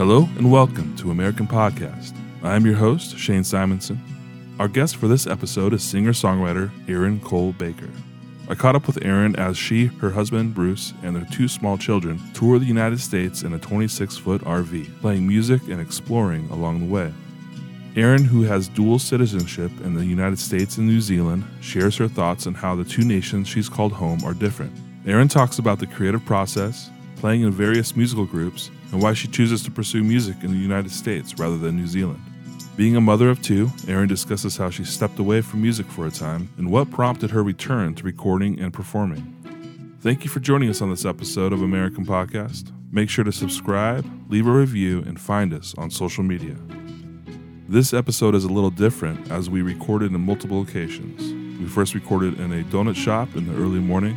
Hello and welcome to American Podcast. I am your host, Shane Simonson. Our guest for this episode is singer songwriter Erin Cole Baker. I caught up with Erin as she, her husband Bruce, and their two small children tour the United States in a 26 foot RV, playing music and exploring along the way. Erin, who has dual citizenship in the United States and New Zealand, shares her thoughts on how the two nations she's called home are different. Erin talks about the creative process, playing in various musical groups, and why she chooses to pursue music in the United States rather than New Zealand. Being a mother of two, Erin discusses how she stepped away from music for a time and what prompted her return to recording and performing. Thank you for joining us on this episode of American Podcast. Make sure to subscribe, leave a review, and find us on social media. This episode is a little different as we recorded in multiple locations. We first recorded in a donut shop in the early morning,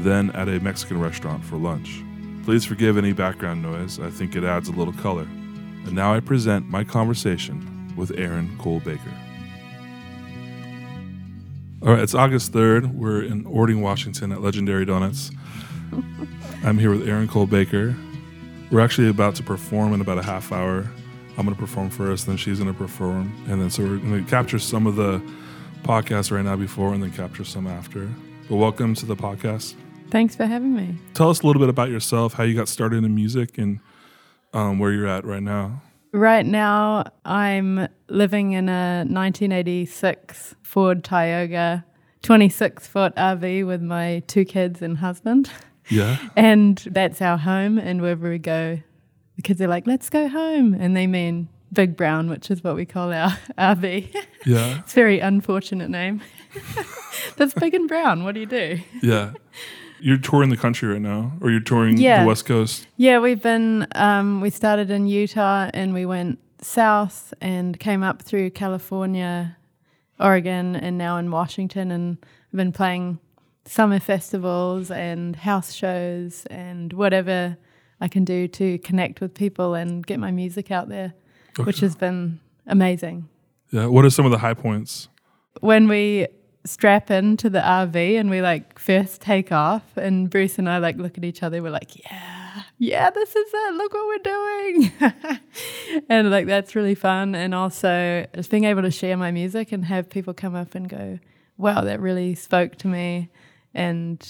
then at a Mexican restaurant for lunch. Please forgive any background noise, I think it adds a little color. And now I present my conversation with Erin Cole Baker. All right, it's August 3rd. We're in Orting, Washington at Legendary Donuts. I'm here with Erin Cole Baker. We're actually about to perform in about a half hour. I'm going to perform first, then she's going to perform. And then so we're going to capture some of the podcast right now before and then capture some after. But welcome to the podcast. Thanks for having me. Tell us a little bit about yourself, how you got started in music, and um, where you're at right now. Right now, I'm living in a 1986 Ford Tioga 26 foot RV with my two kids and husband. Yeah. And that's our home. And wherever we go, the kids are like, let's go home. And they mean Big Brown, which is what we call our RV. Yeah. it's a very unfortunate name. that's Big and Brown. What do you do? Yeah. You're touring the country right now, or you're touring Yeah. the West Coast. Yeah, we've been, um, we started in Utah and we went south and came up through California, Oregon, and now in Washington. And I've been playing summer festivals and house shows and whatever I can do to connect with people and get my music out there, which has been amazing. Yeah. What are some of the high points? When we strap into the RV and we like first take off and Bruce and I like look at each other we're like yeah yeah this is it look what we're doing. And like that's really fun. And also just being able to share my music and have people come up and go wow that really spoke to me and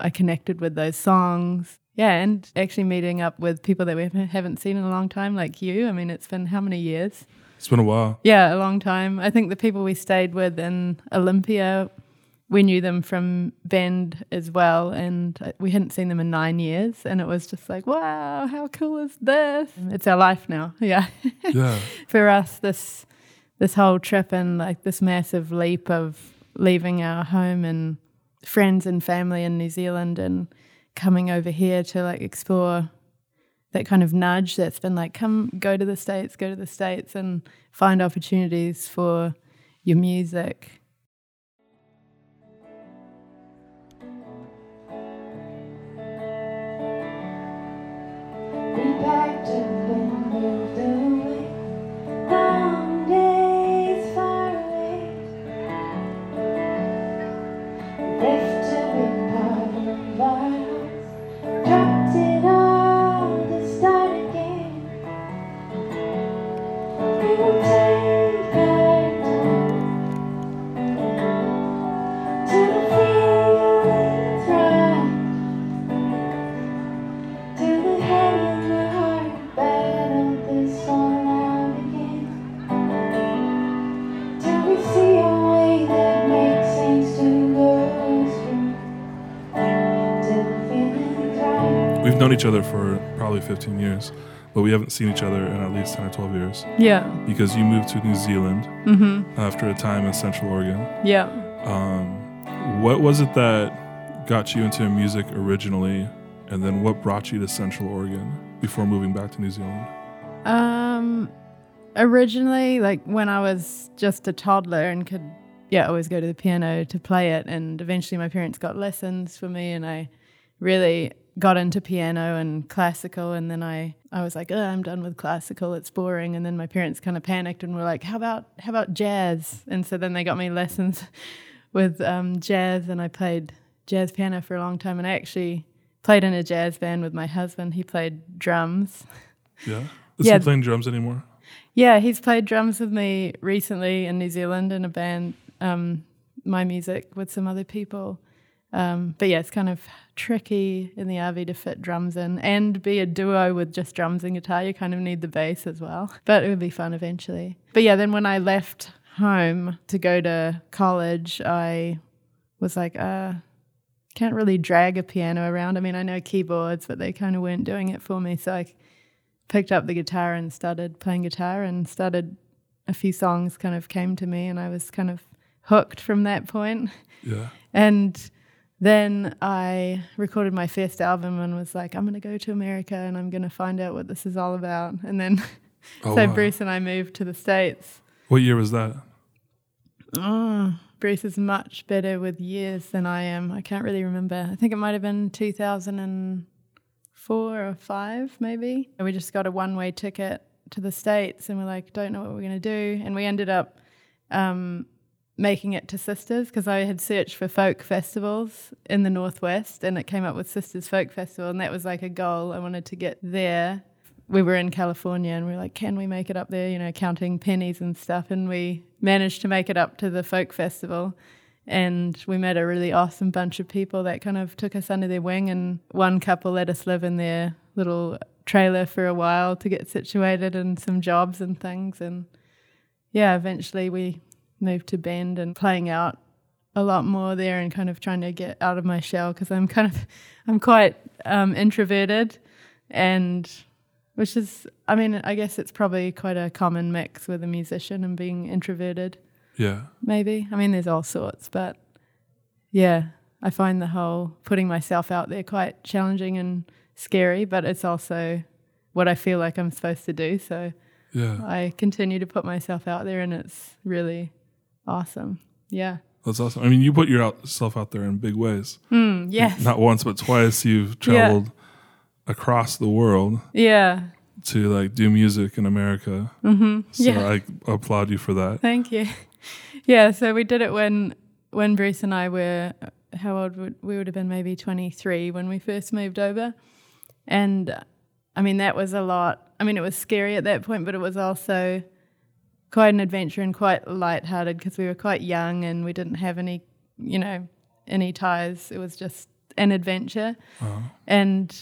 I connected with those songs. Yeah and actually meeting up with people that we haven't seen in a long time like you. I mean it's been how many years It's been a while. yeah, a long time. I think the people we stayed with in Olympia, we knew them from Bend as well, and uh, we hadn't seen them in nine years. And it was just like, wow, how cool is this? It's our life now. Yeah. Yeah. For us, this this whole trip and like this massive leap of leaving our home and friends and family in New Zealand and coming over here to like explore that kind of nudge that's been like, come go to the States, go to the States and find opportunities for your music. Each other for probably 15 years, but we haven't seen each other in at least 10 or 12 years Yeah. because you moved to New Zealand Mm-hmm. after a time in Central Oregon. Yeah. Um, what was it that got you into music originally, and then what brought you to Central Oregon before moving back to New Zealand? Um, originally, like when I was just a toddler and could, yeah, always go to the piano to play it. And eventually my parents got lessons for me and I really got into piano and classical. And then I, I was like, oh, I'm done with classical. It's boring. And then my parents kind of panicked and were like, how about, how about jazz? And so then they got me lessons with um, jazz and I played jazz piano for a long time. And I actually played in a jazz band with my husband. He played drums. Yeah. Is Yeah. he playing drums anymore? Yeah, he's played drums with me recently in New Zealand in a band, um, my music with some other people. Um, but yeah, it's kind of tricky in the RV to fit drums in and be a duo with just drums and guitar. You kind of need the bass as well. But it would be fun eventually. But yeah, then when I left home to go to college, I was like, uh, can't really drag a piano around. I mean, I know keyboards, but they kind of weren't doing it for me. So I picked up the guitar and started playing guitar and started a few songs kind of came to me and I was kind of hooked from that point. Yeah. And then I recorded my first album and was like, I'm going to go to America and I'm going to find out what this is all about. And then Oh, so wow. Bruce and I moved to the States. What year was that? Oh, Bruce is much better with years than I am. I can't really remember. I think it might have been 2004 or 5 maybe. And we just got a one-way ticket to the States and we're like, don't know what we're going to do. And we ended up um, making it to Sisters because I had searched for folk festivals in the Northwest and it came up with Sisters Folk Festival and that was like a goal. I wanted to get there. We were in California and we were like, can we make it up there? You know, counting pennies and stuff. And we managed to make it up to the folk festival. And we met a really awesome bunch of people that kind of took us under their wing. And one couple let us live in their little trailer for a while to get situated and some jobs and things. And yeah, eventually we moved to Bend and playing out a lot more there and kind of trying to get out of my shell because I'm kind of I'm quite um, introverted and which is I mean I guess it's probably quite a common mix with a musician and being introverted Yeah. maybe I mean there's all sorts but yeah I find the whole putting myself out there quite challenging and scary but it's also what I feel like I'm supposed to do so Yeah. I continue to put myself out there, and it's really awesome. Yeah. That's awesome. I mean, you put yourself out there in big ways. Mm, yes. Not once, but twice. You've traveled across the world Yeah. to like do music in America. Mm-hmm. So yeah. I applaud you for that. Thank you. Yeah. So we did it when when Bruce and I were how old would we would have been maybe twenty three when we first moved over, and I mean that was a lot. I mean it was scary at that point, but it was also quite an adventure and quite lighthearted because we were quite young and we didn't have any, you know, any ties. It was just an adventure. Uh-huh. And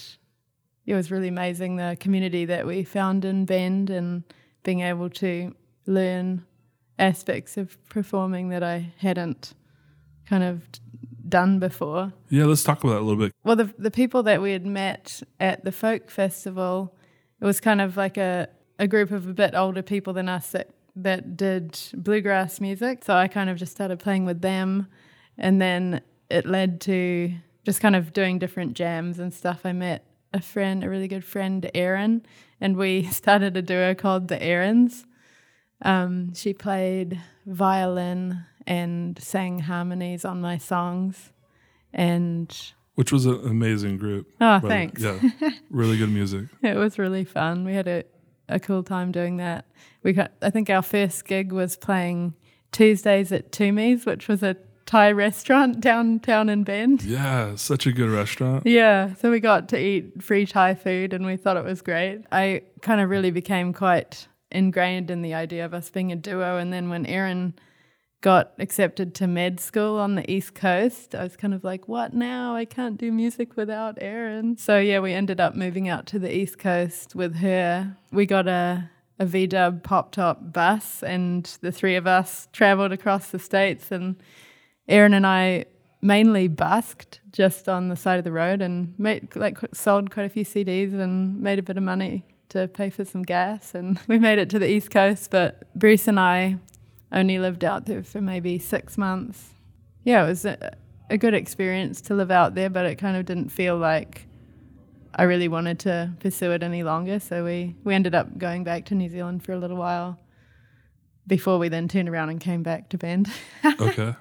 it was really amazing the community that we found in Bend and being able to learn aspects of performing that I hadn't kind of done before. Yeah, let's talk about that a little bit. Well, the the people that we had met at the folk festival, it was kind of like a, a group of a bit older people than us that that did bluegrass music. So I kind of just started playing with them, and then it led to just kind of doing different jams and stuff. I met a friend, a really good friend, Erin, and we started a duo called the Erins. Um, she played violin and sang harmonies on my songs, and Which was an amazing group. Oh, thanks. Yeah, really good music. It was really fun. We had a, a cool time doing that. We got, I think our first gig was playing Tuesdays at Toomie's, which was a Thai restaurant downtown in Bend. Yeah, such a good restaurant. Yeah, so we got to eat free Thai food and we thought it was great. I kind of really became quite ingrained in the idea of us being a duo. And then when Erin got accepted to med school on the East Coast, I was kind of like, what now? I can't do music without Erin. So yeah, we ended up moving out to the East Coast with her. We got a a VW pop top bus and the three of us traveled across the states and Erin and I mainly busked just on the side of the road and made like sold quite a few CDs and made a bit of money to pay for some gas and we made it to the east coast but Bruce and I only lived out there for maybe 6 months. Yeah, it was a, a good experience to live out there but it kind of didn't feel like I really wanted to pursue it any longer so we we ended up going back to New Zealand for a little while before we then turned around and came back to Bend. Okay.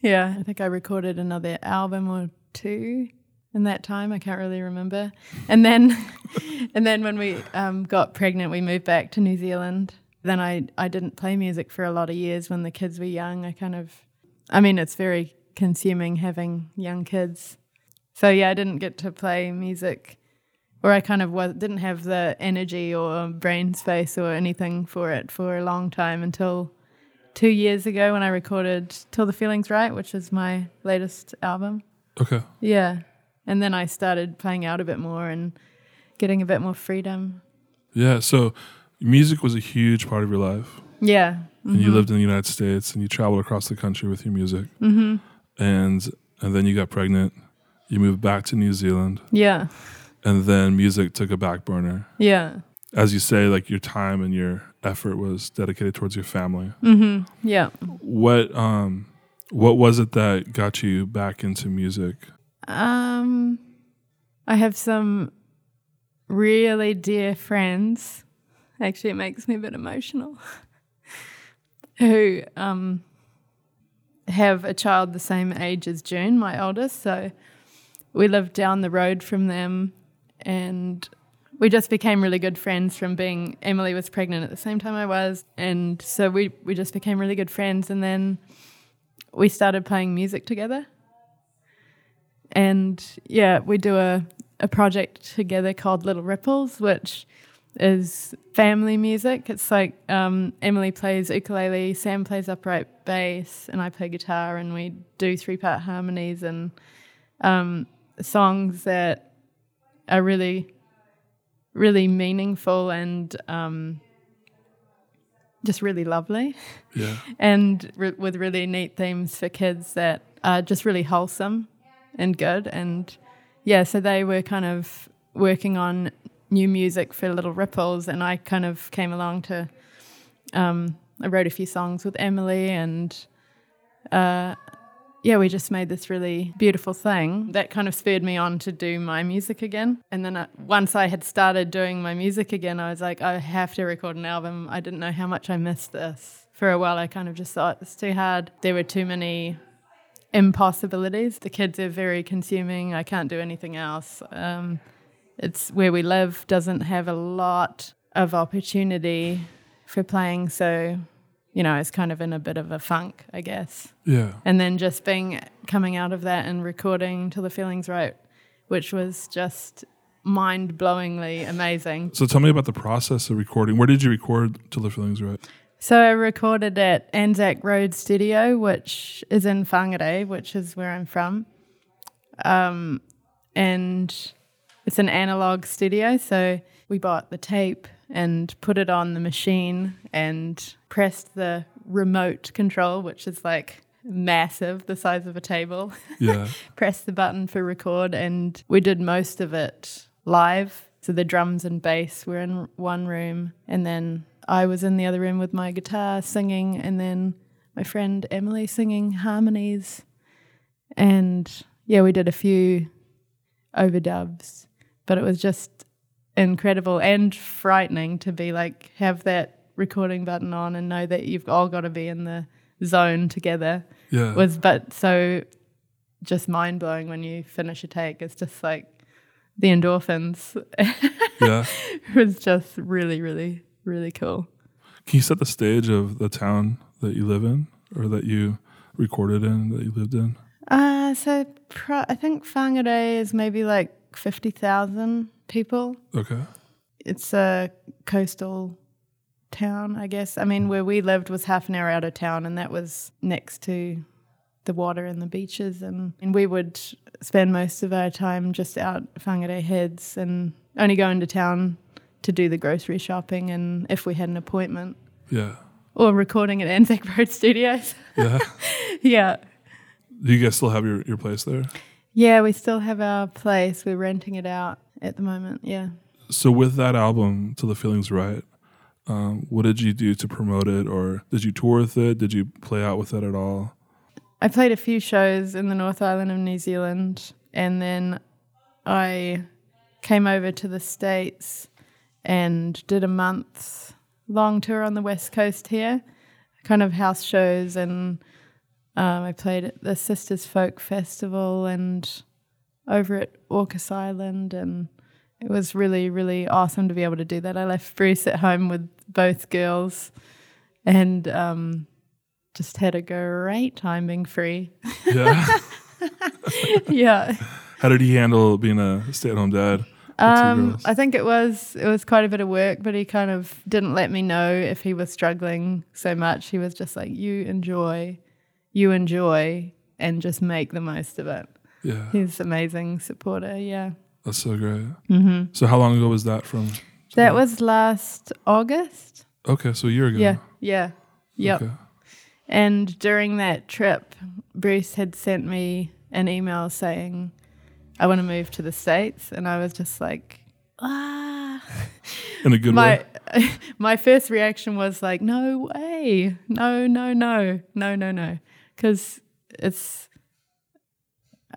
Yeah, I think I recorded another album or two in that time. I can't really remember. And then, and then when we um, got pregnant, we moved back to New Zealand. Then I I didn't play music for a lot of years when the kids were young. I kind of, I mean, it's very consuming having young kids. So yeah, I didn't get to play music or I kind of was, didn't have the energy or brain space or anything for it for a long time until two years ago when I recorded Till the Feeling's Right, which is my latest album. Okay. Yeah. And then I started playing out a bit more and getting a bit more freedom. Yeah. So music was a huge part of your life. Yeah. And you lived in the United States and you traveled across the country with your music. Mm-hmm. And and then you got pregnant. You moved back to New Zealand. Yeah. And then music took a back burner. Yeah. As you say, like your time and your effort was dedicated towards your family. Mm-hmm. Yeah. What um what was it that got you back into music? Um, I have some really dear friends. Actually, it makes me a bit emotional. Who um have a child the same age as June, my oldest. So we lived down the road from them, and we just became really good friends from being. Emily was pregnant at the same time I was, and so we we just became really good friends. And then we started playing music together and yeah, we do a, a project together called Little Ripples, which is family music. It's like um, Emily plays ukulele, Sam plays upright bass, and I play guitar, and we do three part harmonies and um, songs that are really, really meaningful and um, just really lovely Yeah. and re- with really neat themes for kids that are just really wholesome and good. And yeah, so they were kind of working on new music for Little Ripples, and I kind of came along to. Um, I wrote a few songs with Emily, and uh, yeah, we just made this really beautiful thing that kind of spurred me on to do my music again. And then I, once I had started doing my music again, I was like, I have to record an album. I didn't know how much I missed this. For a while, I kind of just thought it's too hard. There were too many impossibilities. The kids are very consuming. I can't do anything else. Um, it's where we live doesn't have a lot of opportunity for playing, so you know, it's kind of in a bit of a funk, I guess. Yeah. And then just being coming out of that and recording till the feelings right, which was just mind blowingly amazing. So tell me about the process of recording. Where did you record till the feelings right? So I recorded at Anzac Road Studio, which is in Whangarei, which is where I'm from. Um, and it's an analog studio, so we bought the tape and put it on the machine and pressed the remote control, which is like massive, the size of a table. Yeah. pressed the button for record, and we did most of it live. So the drums and bass were in one room, and then I was in the other room with my guitar singing, and then my friend Emily singing harmonies. And yeah, we did a few overdubs, but it was just incredible and frightening to be like, have that recording button on and know that you've all got to be in the zone together Yeah. was but so just mind blowing when you finish a take. It's just like the endorphins. yeah. it was just really, really, really cool. Can you set the stage of the town that you live in or that you recorded in, that you lived in? Uh, so pro- I think Whangarei is maybe like 50,000 people. Okay. It's a coastal town, I guess. I mean, where we lived was half an hour out of town, and that was next to the water and the beaches. And, and we would spend most of our time just out Whangarei Heads and only go into town to do the grocery shopping and if we had an appointment Yeah. or recording at Anzac Road Studios. Yeah. yeah. Do you guys still have your, your place there? Yeah, we still have our place. We're renting it out at the moment. Yeah. So with that album, Till the Feelings Right, um, what did you do to promote it, or did you tour with it? Did you play out with it at all? I played a few shows in the North Island of New Zealand, and then I came over to the States and did a month long tour on the West Coast here, kind of house shows, and um, I played at the Sisters Folk Festival and over at Orcas Island, and it was really, really awesome to be able to do that. I left Bruce at home with both girls, and um, just had a great time being free. Yeah. yeah. How did he handle being a stay-at-home dad Um. I think it was it was quite a bit of work, but he kind of didn't let me know if he was struggling so much. He was just like, "You enjoy, you enjoy, and just make the most of it." yeah, He's amazing supporter. Yeah, that's so great. hmm So how long ago was that from? that was last August. okay. So a year ago. Yeah, yeah, yep. Okay. And during that trip, Bruce had sent me an email saying, I want to move to the States. And I was just like, ah. In a good my, way. my first reaction was like, no way. No, no, no, no, no, no. Because it's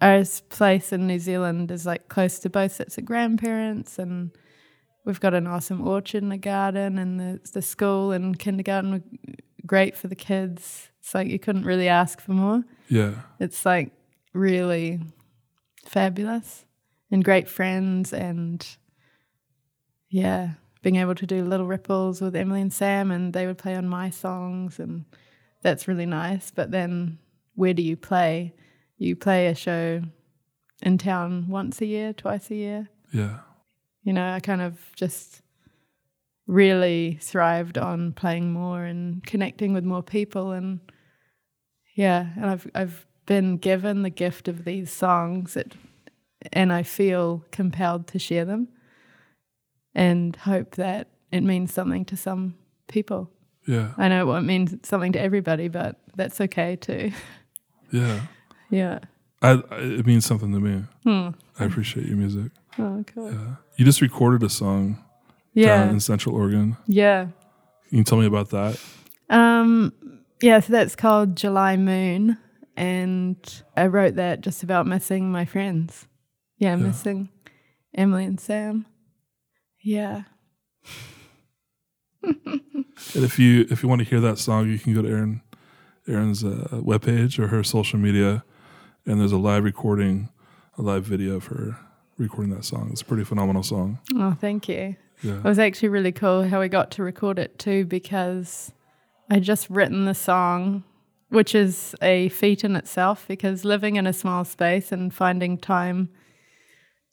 our place in New Zealand is like close to both sets of grandparents and we've got an awesome orchard and a garden and the, the school and kindergarten were great for the kids. It's like you couldn't really ask for more. Yeah. It's like really fabulous and great friends and yeah, being able to do little ripples with Emily and Sam and they would play on my songs and that's really nice. But then where do you play? You play a show in town once a year, twice a year. Yeah. You know, I kind of just really thrived on playing more and connecting with more people and yeah, and I've I've been given the gift of these songs that, and I feel compelled to share them and hope that it means something to some people. Yeah. I know it won't mean something to everybody, but that's okay too. Yeah. yeah. I, I it means something to me. Hmm. I appreciate your music. Oh, cool. Yeah. You just recorded a song down Yeah. in Central Oregon. Yeah. Can you tell me about that? Um, yeah, so that's called July Moon. And I wrote that just about missing my friends. Yeah, missing Emily and Sam. Yeah. And if you if you want to hear that song, you can go to Erin Erin's uh, webpage or her social media, and there's a live recording, a live video of her recording that song. It's a pretty phenomenal song. Oh, thank you. Yeah. It was actually really cool how we got to record it too because I just written the song, which is a feat in itself because living in a small space and finding time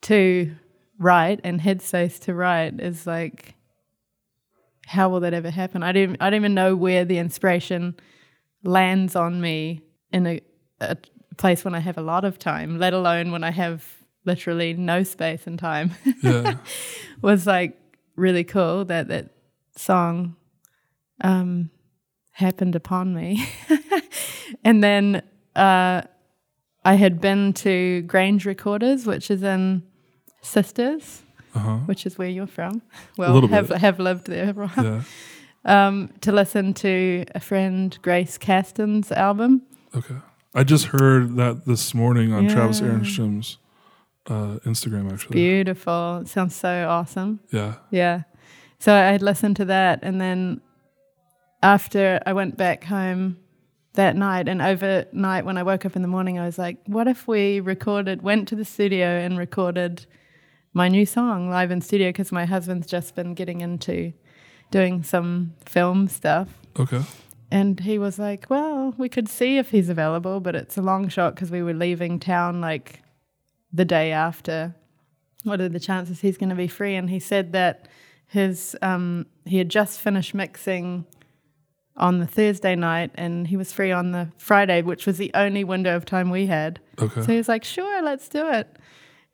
to write and headspace to write is like how will that ever happen? I don't I don't even know where the inspiration lands on me in a, a place when I have a lot of time, let alone when I have literally no space and time. Yeah. was like really cool that that song um, happened upon me. and then uh, I had been to Grange Recorders, which is in Sisters, Uh huh. which is where you're from. Well, have bit. have lived there. Yeah. um, to listen to a friend Grace Caston's album. Okay. I just heard that this morning on Travis Yeah. Ehrenstrom's uh, Instagram. Actually. Beautiful. It sounds so awesome. Yeah. Yeah. So I had listened to that, and then after I went back home that night, and overnight when I woke up in the morning, I was like, "What if we recorded, went to the studio and recorded my new song live in studio?" Because my husband's just been getting into doing some film stuff, Okay. and he was like, "Well, we could see if he's available, but it's a long shot because we were leaving town like the day after. What are the chances he's going to be free?" And he said that his um, he had just finished mixing on the Thursday night, and he was free on the Friday, which was the only window of time we had. Okay. So he was like, "Sure, let's do it."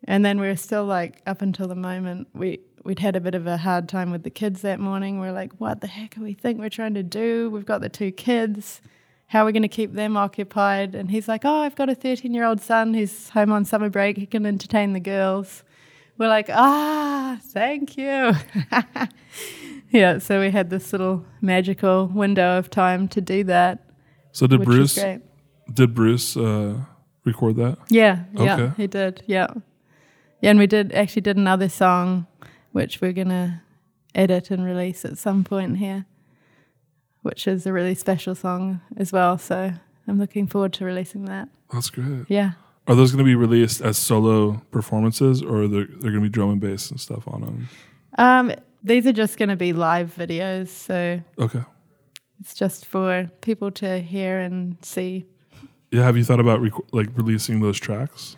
And then we were still like, up until the moment we we'd had a bit of a hard time with the kids that morning. We are like, "What the heck do we think we're trying to do? We've got the two kids. How are we going to keep them occupied?" And he's like, "Oh, I've got a 13-year-old son who's home on summer break. He can entertain the girls." We're like, "Ah, thank you." yeah, so we had this little magical window of time to do that, so did Bruce? Did Bruce uh, record that? Yeah, yeah, Okay. he did. Yeah, yeah, and we did actually did another song, which we're gonna edit and release at some point here, which is a really special song as well. So I'm looking forward to releasing that. That's great. Yeah, Are those going to be released as solo performances, or they're they're going to be drum and bass and stuff on them? um, these are just gonna be live videos, so Okay. it's just for people to hear and see. Yeah. Have you thought about rec- like releasing those tracks?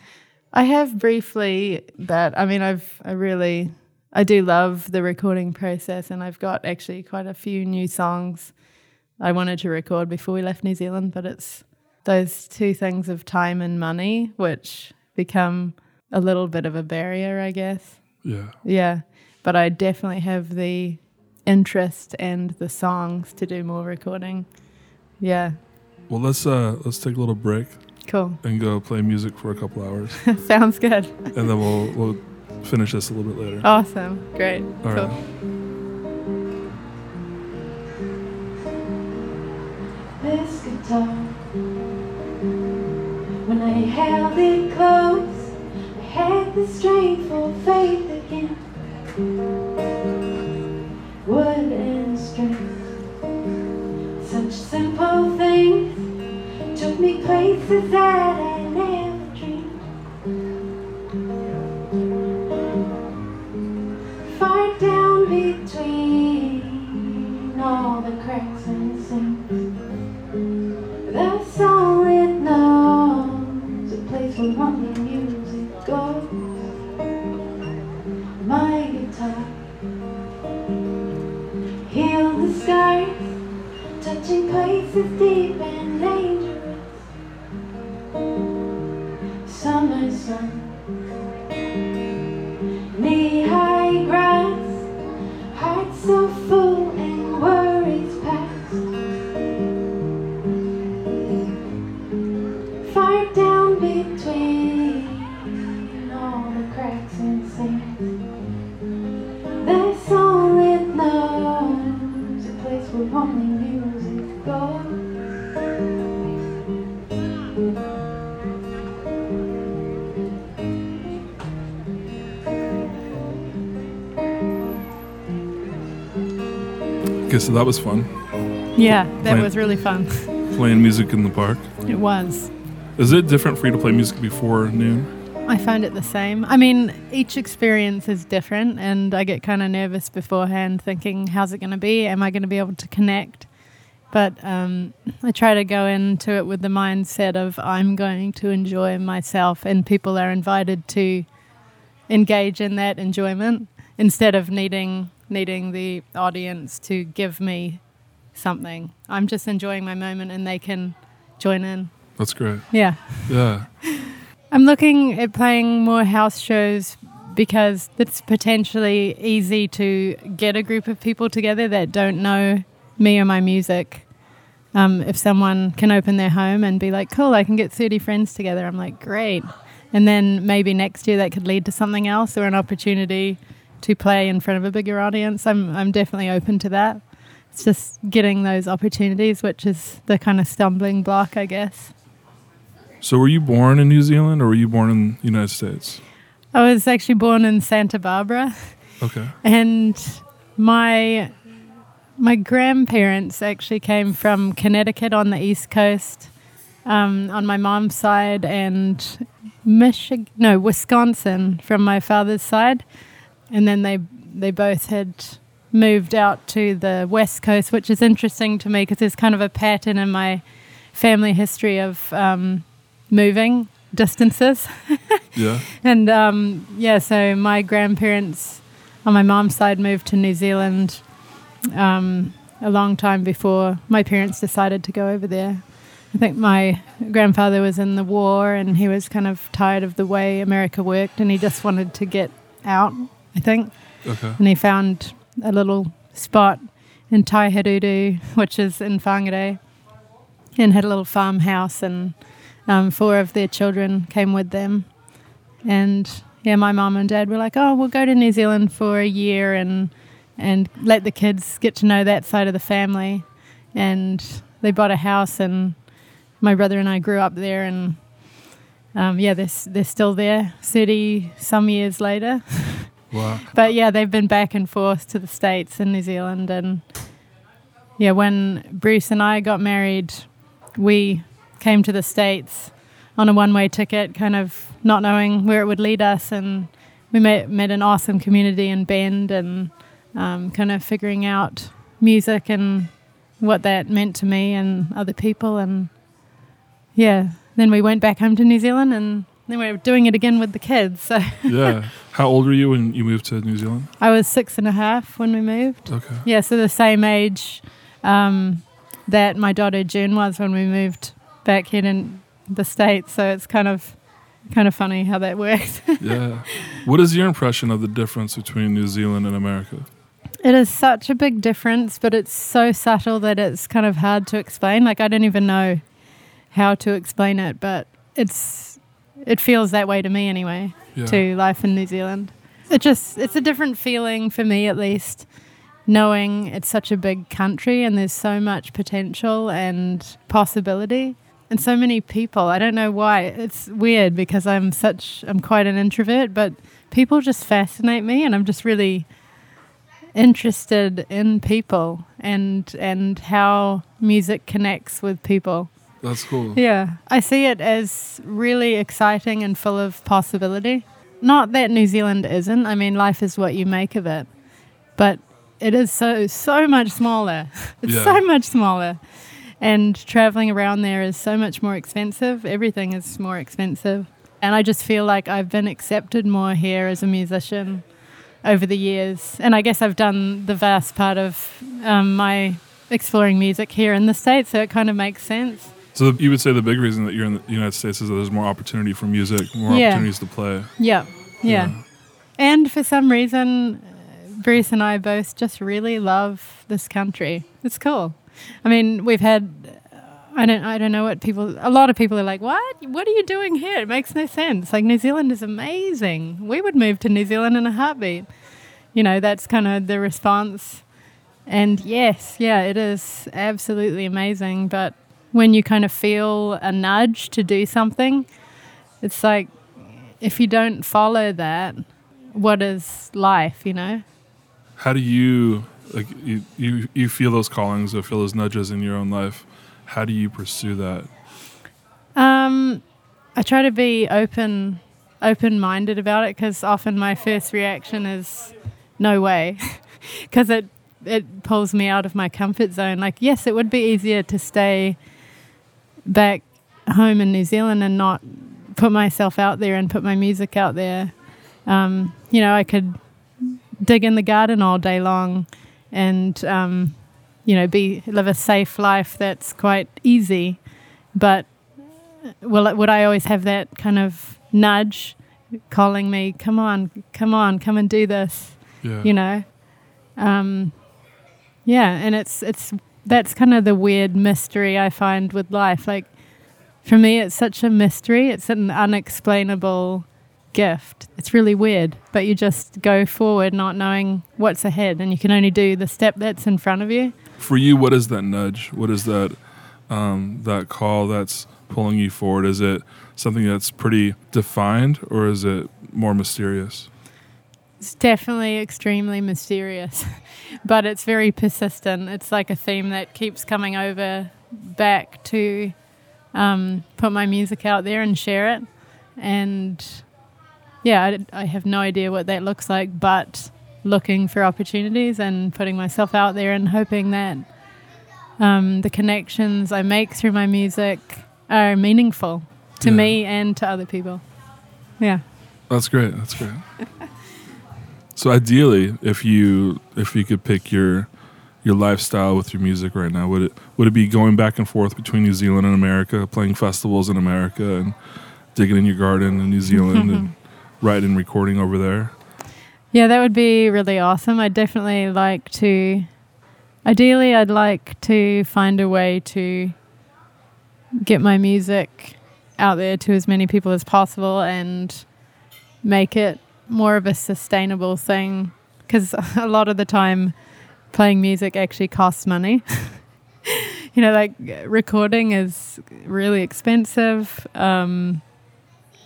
I have briefly, but I mean, I've I really I do love the recording process, and I've got actually quite a few new songs I wanted to record before we left New Zealand, but it's those two things of time and money which become a little bit of a barrier, I guess. Yeah. Yeah, but I definitely have the interest and the songs to do more recording. Yeah, Well, let's uh let's take a little break cool. and go play music for a couple hours, Sounds good. and then we'll we'll finish this a little bit later. Awesome. Great. All cool. right. this guitar. When I held it close, I had the strength for faith again. Places that I never dreamed. Far down between all the cracks and sinks. all it knows a place where only music goes. My guitar healed the scars, touching places deep Sun, that was fun. Yeah, that Plant- was really fun. Playing music in the park. It was. Is it different for you to play music before noon? I find it the same. I mean, each experience is different, and I get kind of nervous beforehand, thinking, "How's it going to be? Am I going to be able to connect?" But um, I try to go into it with the mindset of I'm going to enjoy myself, and people are invited to engage in that enjoyment instead of needing needing the audience to give me something. I'm just enjoying my moment, and they can join in. That's great. Yeah. Yeah. I'm looking at playing more house shows because it's potentially easy to get a group of people together that don't know me or my music. Um, if someone can open their home and be like, cool, I can get 30 friends together, I'm like, great. And then maybe next year that could lead to something else or an opportunity to play in front of a bigger audience. I'm, I'm definitely open to that. It's just getting those opportunities, which is the kind of stumbling block, I guess. So were you born in New Zealand or were you born in the United States? I was actually born in Santa Barbara, Okay. and my my grandparents actually came from Connecticut on the East Coast, um, on my mom's side, and Michigan, no, Wisconsin from my father's side, and then they they both had moved out to the West Coast, which is interesting to me because there's kind of a pattern in my family history of um, moving distances. Yeah. And um, yeah, so my grandparents on my mom's side moved to New Zealand um, a long time before my parents decided to go over there. I think my grandfather was in the war and he was kind of tired of the way America worked and he just wanted to get out, I think. Okay. And he found a little spot in Taiharuru, which is in Whangarei, and had a little farmhouse, and um, four of their children came with them. And yeah, my mom and dad were like, "Oh, we'll go to New Zealand for a year and and let the kids get to know that side of the family." And they bought a house, and my brother and I grew up there, and um, yeah, they're they're still there, thirty some years later. But yeah, they've been back and forth to the States and New Zealand. And yeah, when Bruce and I got married, we came to the States on a one way ticket, kind of not knowing where it would lead us. And we met, met an awesome community in Bend and um, kind of figuring out music and what that meant to me and other people. And yeah, then we went back home to New Zealand and then we're doing it again with the kids. So yeah. How old were you when you moved to New Zealand? I was six and a half when we moved. Okay. Yeah, so the same age um, that my daughter June was when we moved back here in the states. So it's kind of kind of funny how that works. Yeah. what is your impression of the difference between New Zealand and America? It is such a big difference, but it's so subtle that it's kind of hard to explain. Like I don't even know how to explain it, but it's it feels that way to me anyway. Yeah. To life in New Zealand, it just it's a different feeling for me at least, knowing it's such a big country and there's so much potential and possibility and so many people. I don't know why. It's weird because I'm such I'm quite an introvert, but people just fascinate me and I'm just really interested in people and and how music connects with people. That's cool. Yeah, I see it as really exciting and full of possibility. Not that New Zealand isn't. I mean, life is what you make of it. But it is so so much smaller. It's Yeah. so much smaller. And traveling around there is so much more expensive. Everything is more expensive. And I just feel like I've been accepted more here as a musician over the years. And I guess I've done the vast part of um, my exploring music here in the States, so it kind of makes sense. So you would say the big reason that you're in the United States is that there's more opportunity for music, more Yeah. opportunities to play. Yeah, yeah. And for some reason, Bruce and I both just really love this country. It's cool. I mean, we've had. I don't. I don't know what people. A lot of people are like, "What? What are you doing here? It makes no sense." Like New Zealand is amazing. We would move to New Zealand in a heartbeat. You know, that's kind of the response. And yes, yeah, it is absolutely amazing. But when you kind of feel a nudge to do something, it's like if you don't follow that, what is life, you know? How do you like you, you you feel those callings or feel those nudges in your own life? How do you pursue that? Um, I try to be open, open-minded about it because often my first reaction is, "No way," because it it pulls me out of my comfort zone. Like, yes, it would be easier to stay back home in New Zealand and not put myself out there and put my music out there. Um, you know, I could dig in the garden all day long and um, you know be live a safe life that's quite easy but will it, would I always have that kind of nudge calling me come on come on come and do this Yeah. you know um, yeah and it's it's that's kind of the weird mystery I find with life like for me it's such a mystery it's an unexplainable gift it's really weird but you just go forward not knowing what's ahead and you can only do the step that's in front of you For you, what is that nudge? What is that um, that call that's pulling you forward? Is it something that's pretty defined, or is it more mysterious? It's definitely extremely mysterious, but it's very persistent. It's like a theme that keeps coming over back to um, put my music out there and share it. And yeah, I, I have no idea what that looks like, but looking for opportunities and putting myself out there and hoping that um, the connections I make through my music are meaningful to Yeah. me and to other people. Yeah. That's great. That's great. so ideally, if you if you could pick your your lifestyle with your music right now, would it would it be going back and forth between New Zealand and America, playing festivals in America and digging in your garden in New Zealand and writing and recording over there? Yeah, that would be really awesome. I'd definitely like to. Ideally, I'd like to find a way to get my music out there to as many people as possible and make it more of a sustainable thing. Because a lot of the time, playing music actually costs money. you know, like recording is really expensive, um,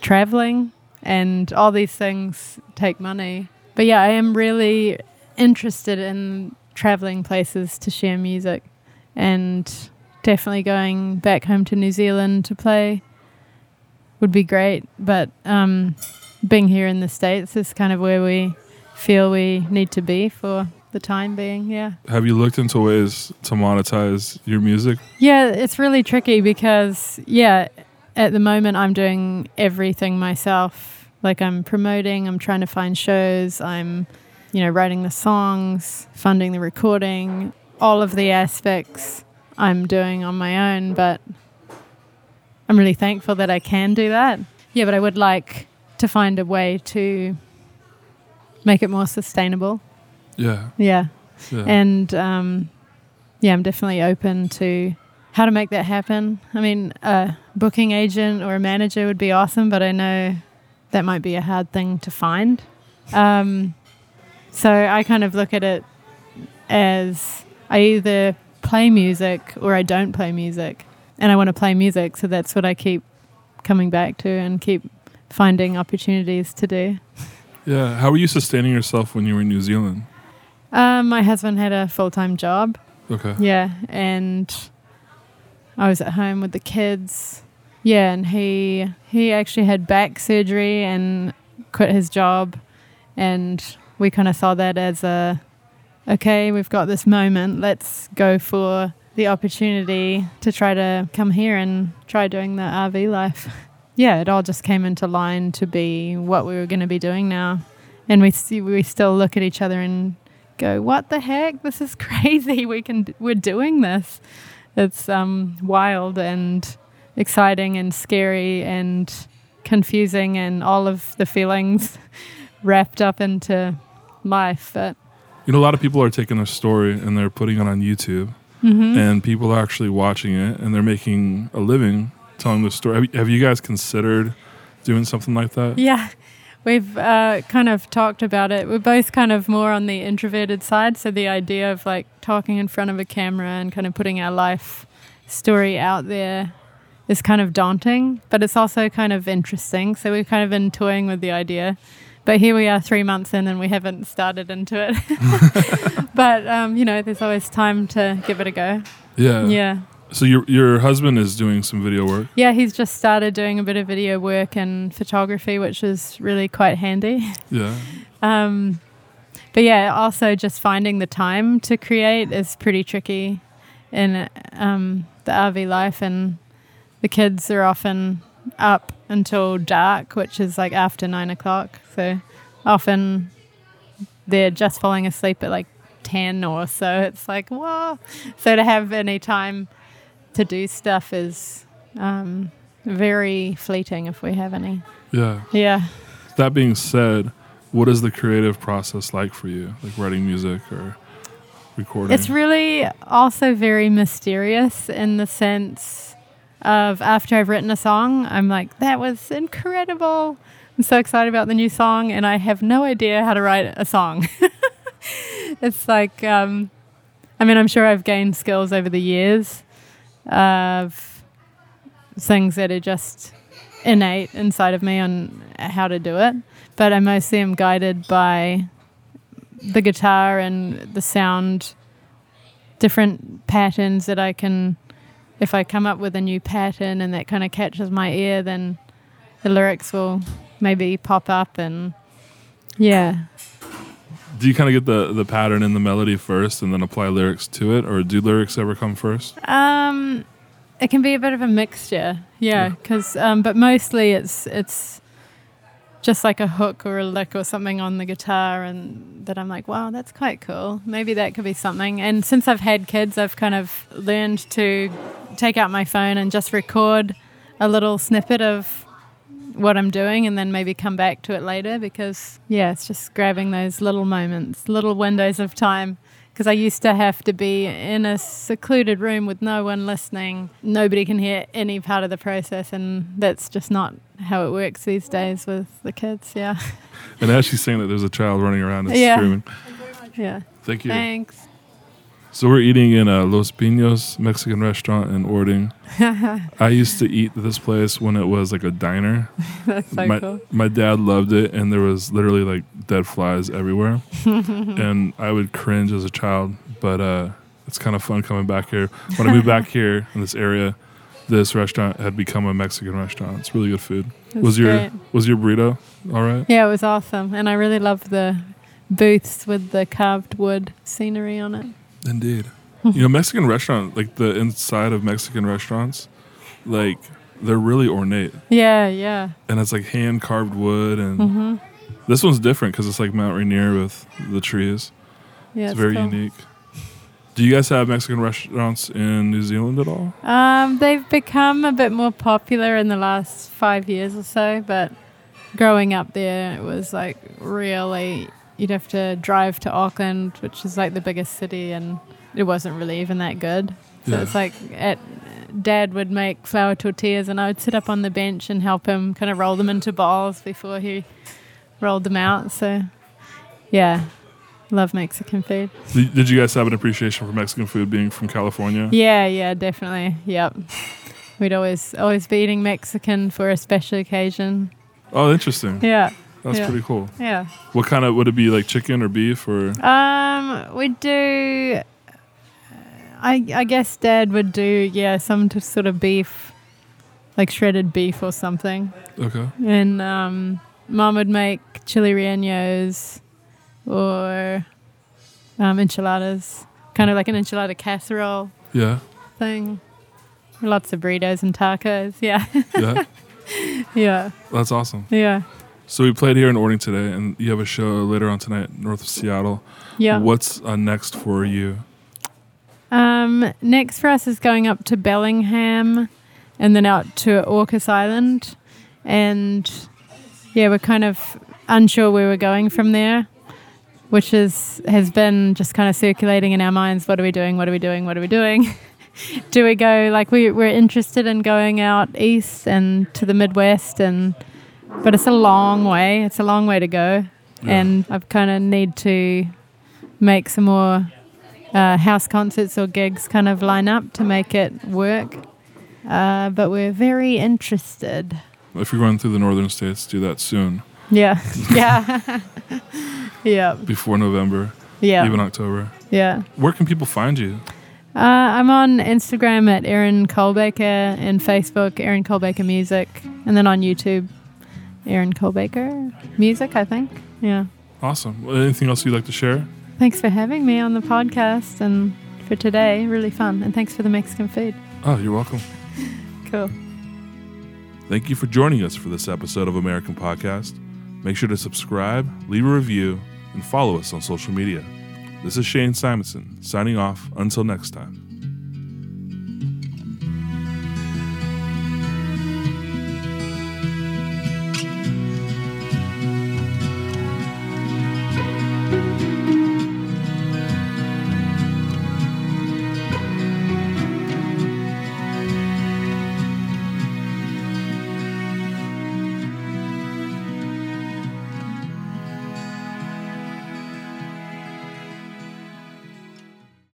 traveling, and all these things take money. But yeah, I am really interested in traveling places to share music and definitely going back home to New Zealand to play would be great. But um, being here in the States is kind of where we feel we need to be for the time being. Yeah. Have you looked into ways to monetize your music? Yeah, it's really tricky because, yeah, at the moment, I'm doing everything myself. Like I'm promoting, I'm trying to find shows, I'm, you know, writing the songs, funding the recording, all of the aspects I'm doing on my own. But I'm really thankful that I can do that. Yeah, but I would like to find a way to make it more sustainable. Yeah. Yeah. Yeah. And um, yeah, I'm definitely open to how to make that happen. I mean, a booking agent or a manager would be awesome, but I know that might be a hard thing to find. Um, so I kind of look at it as I either play music or I don't play music. And I want to play music, so that's what I keep coming back to and keep finding opportunities to do. yeah. How were you sustaining yourself when you were in New Zealand? Um, my husband had a full time job. Okay. Yeah, and I was at home with the kids. Yeah, and he he actually had back surgery and quit his job, and we kind of saw that as a okay, we've got this moment. Let's go for the opportunity to try to come here and try doing the RV life. Yeah, it all just came into line to be what we were going to be doing now, and we see, we still look at each other and go, "What the heck? This is crazy. We can we're doing this." It's um, wild and exciting and scary and confusing and all of the feelings wrapped up into life. But You know, a lot of people are taking their story and they're putting it on YouTube, Mhm. and people are actually watching it and they're making a living telling the story. Have you, have you guys considered doing something like that? Yeah, we've uh, kind of talked about it. We're both kind of more on the introverted side, so the idea of like talking in front of a camera and kind of putting our life story out there is kind of daunting, but it's also kind of interesting. So we've kind of been toying with the idea. But here we are three months in and we haven't started into it. but, um, you know, there's always time to give it a go. Yeah. Yeah. So your your husband is doing some video work. Yeah, he's just started doing a bit of video work and photography, which is really quite handy. Yeah. Um, but yeah, also just finding the time to create is pretty tricky in um, the RV life, and the kids are often up until dark, which is like after nine o'clock. So often they're just falling asleep at like 10 or so. It's like, whoa. So to have any time to do stuff is um, very fleeting if we have any. Yeah. Yeah. That being said, what is the creative process like for you? Like writing music or recording? It's really also very mysterious in the sense of after I've written a song, I'm like, that was incredible. I'm so excited about the new song, and I have no idea how to write a song. it's like, um, I mean, I'm sure I've gained skills over the years of things that are just innate inside of me on how to do it, but I mostly am guided by the guitar and the sound different patterns that I can if I come up with a new pattern and that kind of catches my ear then the lyrics will maybe pop up and yeah do you kind of get the the pattern in the melody first and then apply lyrics to it, or do lyrics ever come first? um it can be a bit of a mixture yeah Yeah. because um, but mostly it's it's just like a hook or a lick or something on the guitar and that I'm like wow that's quite cool maybe that could be something and since I've had kids I've kind of learned to take out my phone and just record a little snippet of what I'm doing and then maybe come back to it later because yeah it's just grabbing those little moments little windows of time because I used to have to be in a secluded room with no one listening nobody can hear any part of the process and that's just not how it works these days with the kids yeah And as she's saying that, there's a child running around and Yeah. screaming. yeah Thank you. thanks So we're eating in a Los Pinos Mexican restaurant in Orting. I used to eat this place when it was like a diner. that's so my, cool my dad loved it, and there was literally like dead flies everywhere, and I would cringe as a child. But uh, it's kind of fun coming back here. When I moved back here in this area, this restaurant had become a Mexican restaurant. It's really good food. That's was your great. was your burrito all right? yeah it was awesome and I really love the booths with the carved wood scenery on it Indeed. you know, Mexican restaurant, like the inside of Mexican restaurants, like they're really ornate, Yeah, yeah. and it's like hand carved wood, and Mm-hmm. this one's different because it's like Mount Rainier with the trees. Yeah, it's very cool. unique. Do you guys have Mexican restaurants in New Zealand at all? Um, they've become a bit more popular in the last five years or so, but growing up there, it was like really you'd have to drive to Auckland, which is like the biggest city, and it wasn't really even that good. So Yeah. it's like at Dad would make flour tortillas, and I would sit up on the bench and help him kind of roll them into balls before he rolled them out. So, yeah, love Mexican food. Did did you guys have an appreciation for Mexican food being from California? Yeah, yeah, definitely. Yep. We'd always always be eating Mexican for a special occasion. Oh, interesting. Yeah, That's yeah. pretty cool. yeah. What kind of would it be like chicken or beef or? Um, we do. I I guess Dad would do yeah some t- sort of beef, like shredded beef or something, Okay. and um, Mom would make chili rellenos or um, enchiladas, kind of like an enchilada casserole Yeah. thing. Lots of burritos and tacos. Yeah, Yeah. yeah, That's awesome. yeah, So we played here in Orting today, and you have a show later on tonight north of Seattle. yeah. What's uh, next for you? Um, next for us is going up to Bellingham and then out to Orcas Island. And yeah, we're kind of unsure where we're going from there, which is has been just kind of circulating in our minds. What are we doing? What are we doing? What are we doing? Do we go like we we're interested in going out east and to the Midwest and but it's a long way. It's a long way to go. Yeah. And I've kind of need to make some more uh, house concerts or gigs kind of line up to make it work. Uh, but we're very interested. If you're going through the northern states, do that soon, Yeah, yeah, yeah, before November, yeah, even October. yeah. Where can people find you? Uh, I'm on Instagram at Erin Cole Baker and Facebook Erin Cole Baker Music, and then on YouTube Erin Cole Baker Music. I think. Yeah. Awesome. Anything else you'd like to share? Thanks for having me on the podcast and for today. Really fun, and thanks for the Mexican food. Oh, you're welcome. Cool. Thank you for joining us for this episode of American Podcast. Make sure to subscribe, leave a review, and follow us on social media. This is Shane Simonson signing off until next time.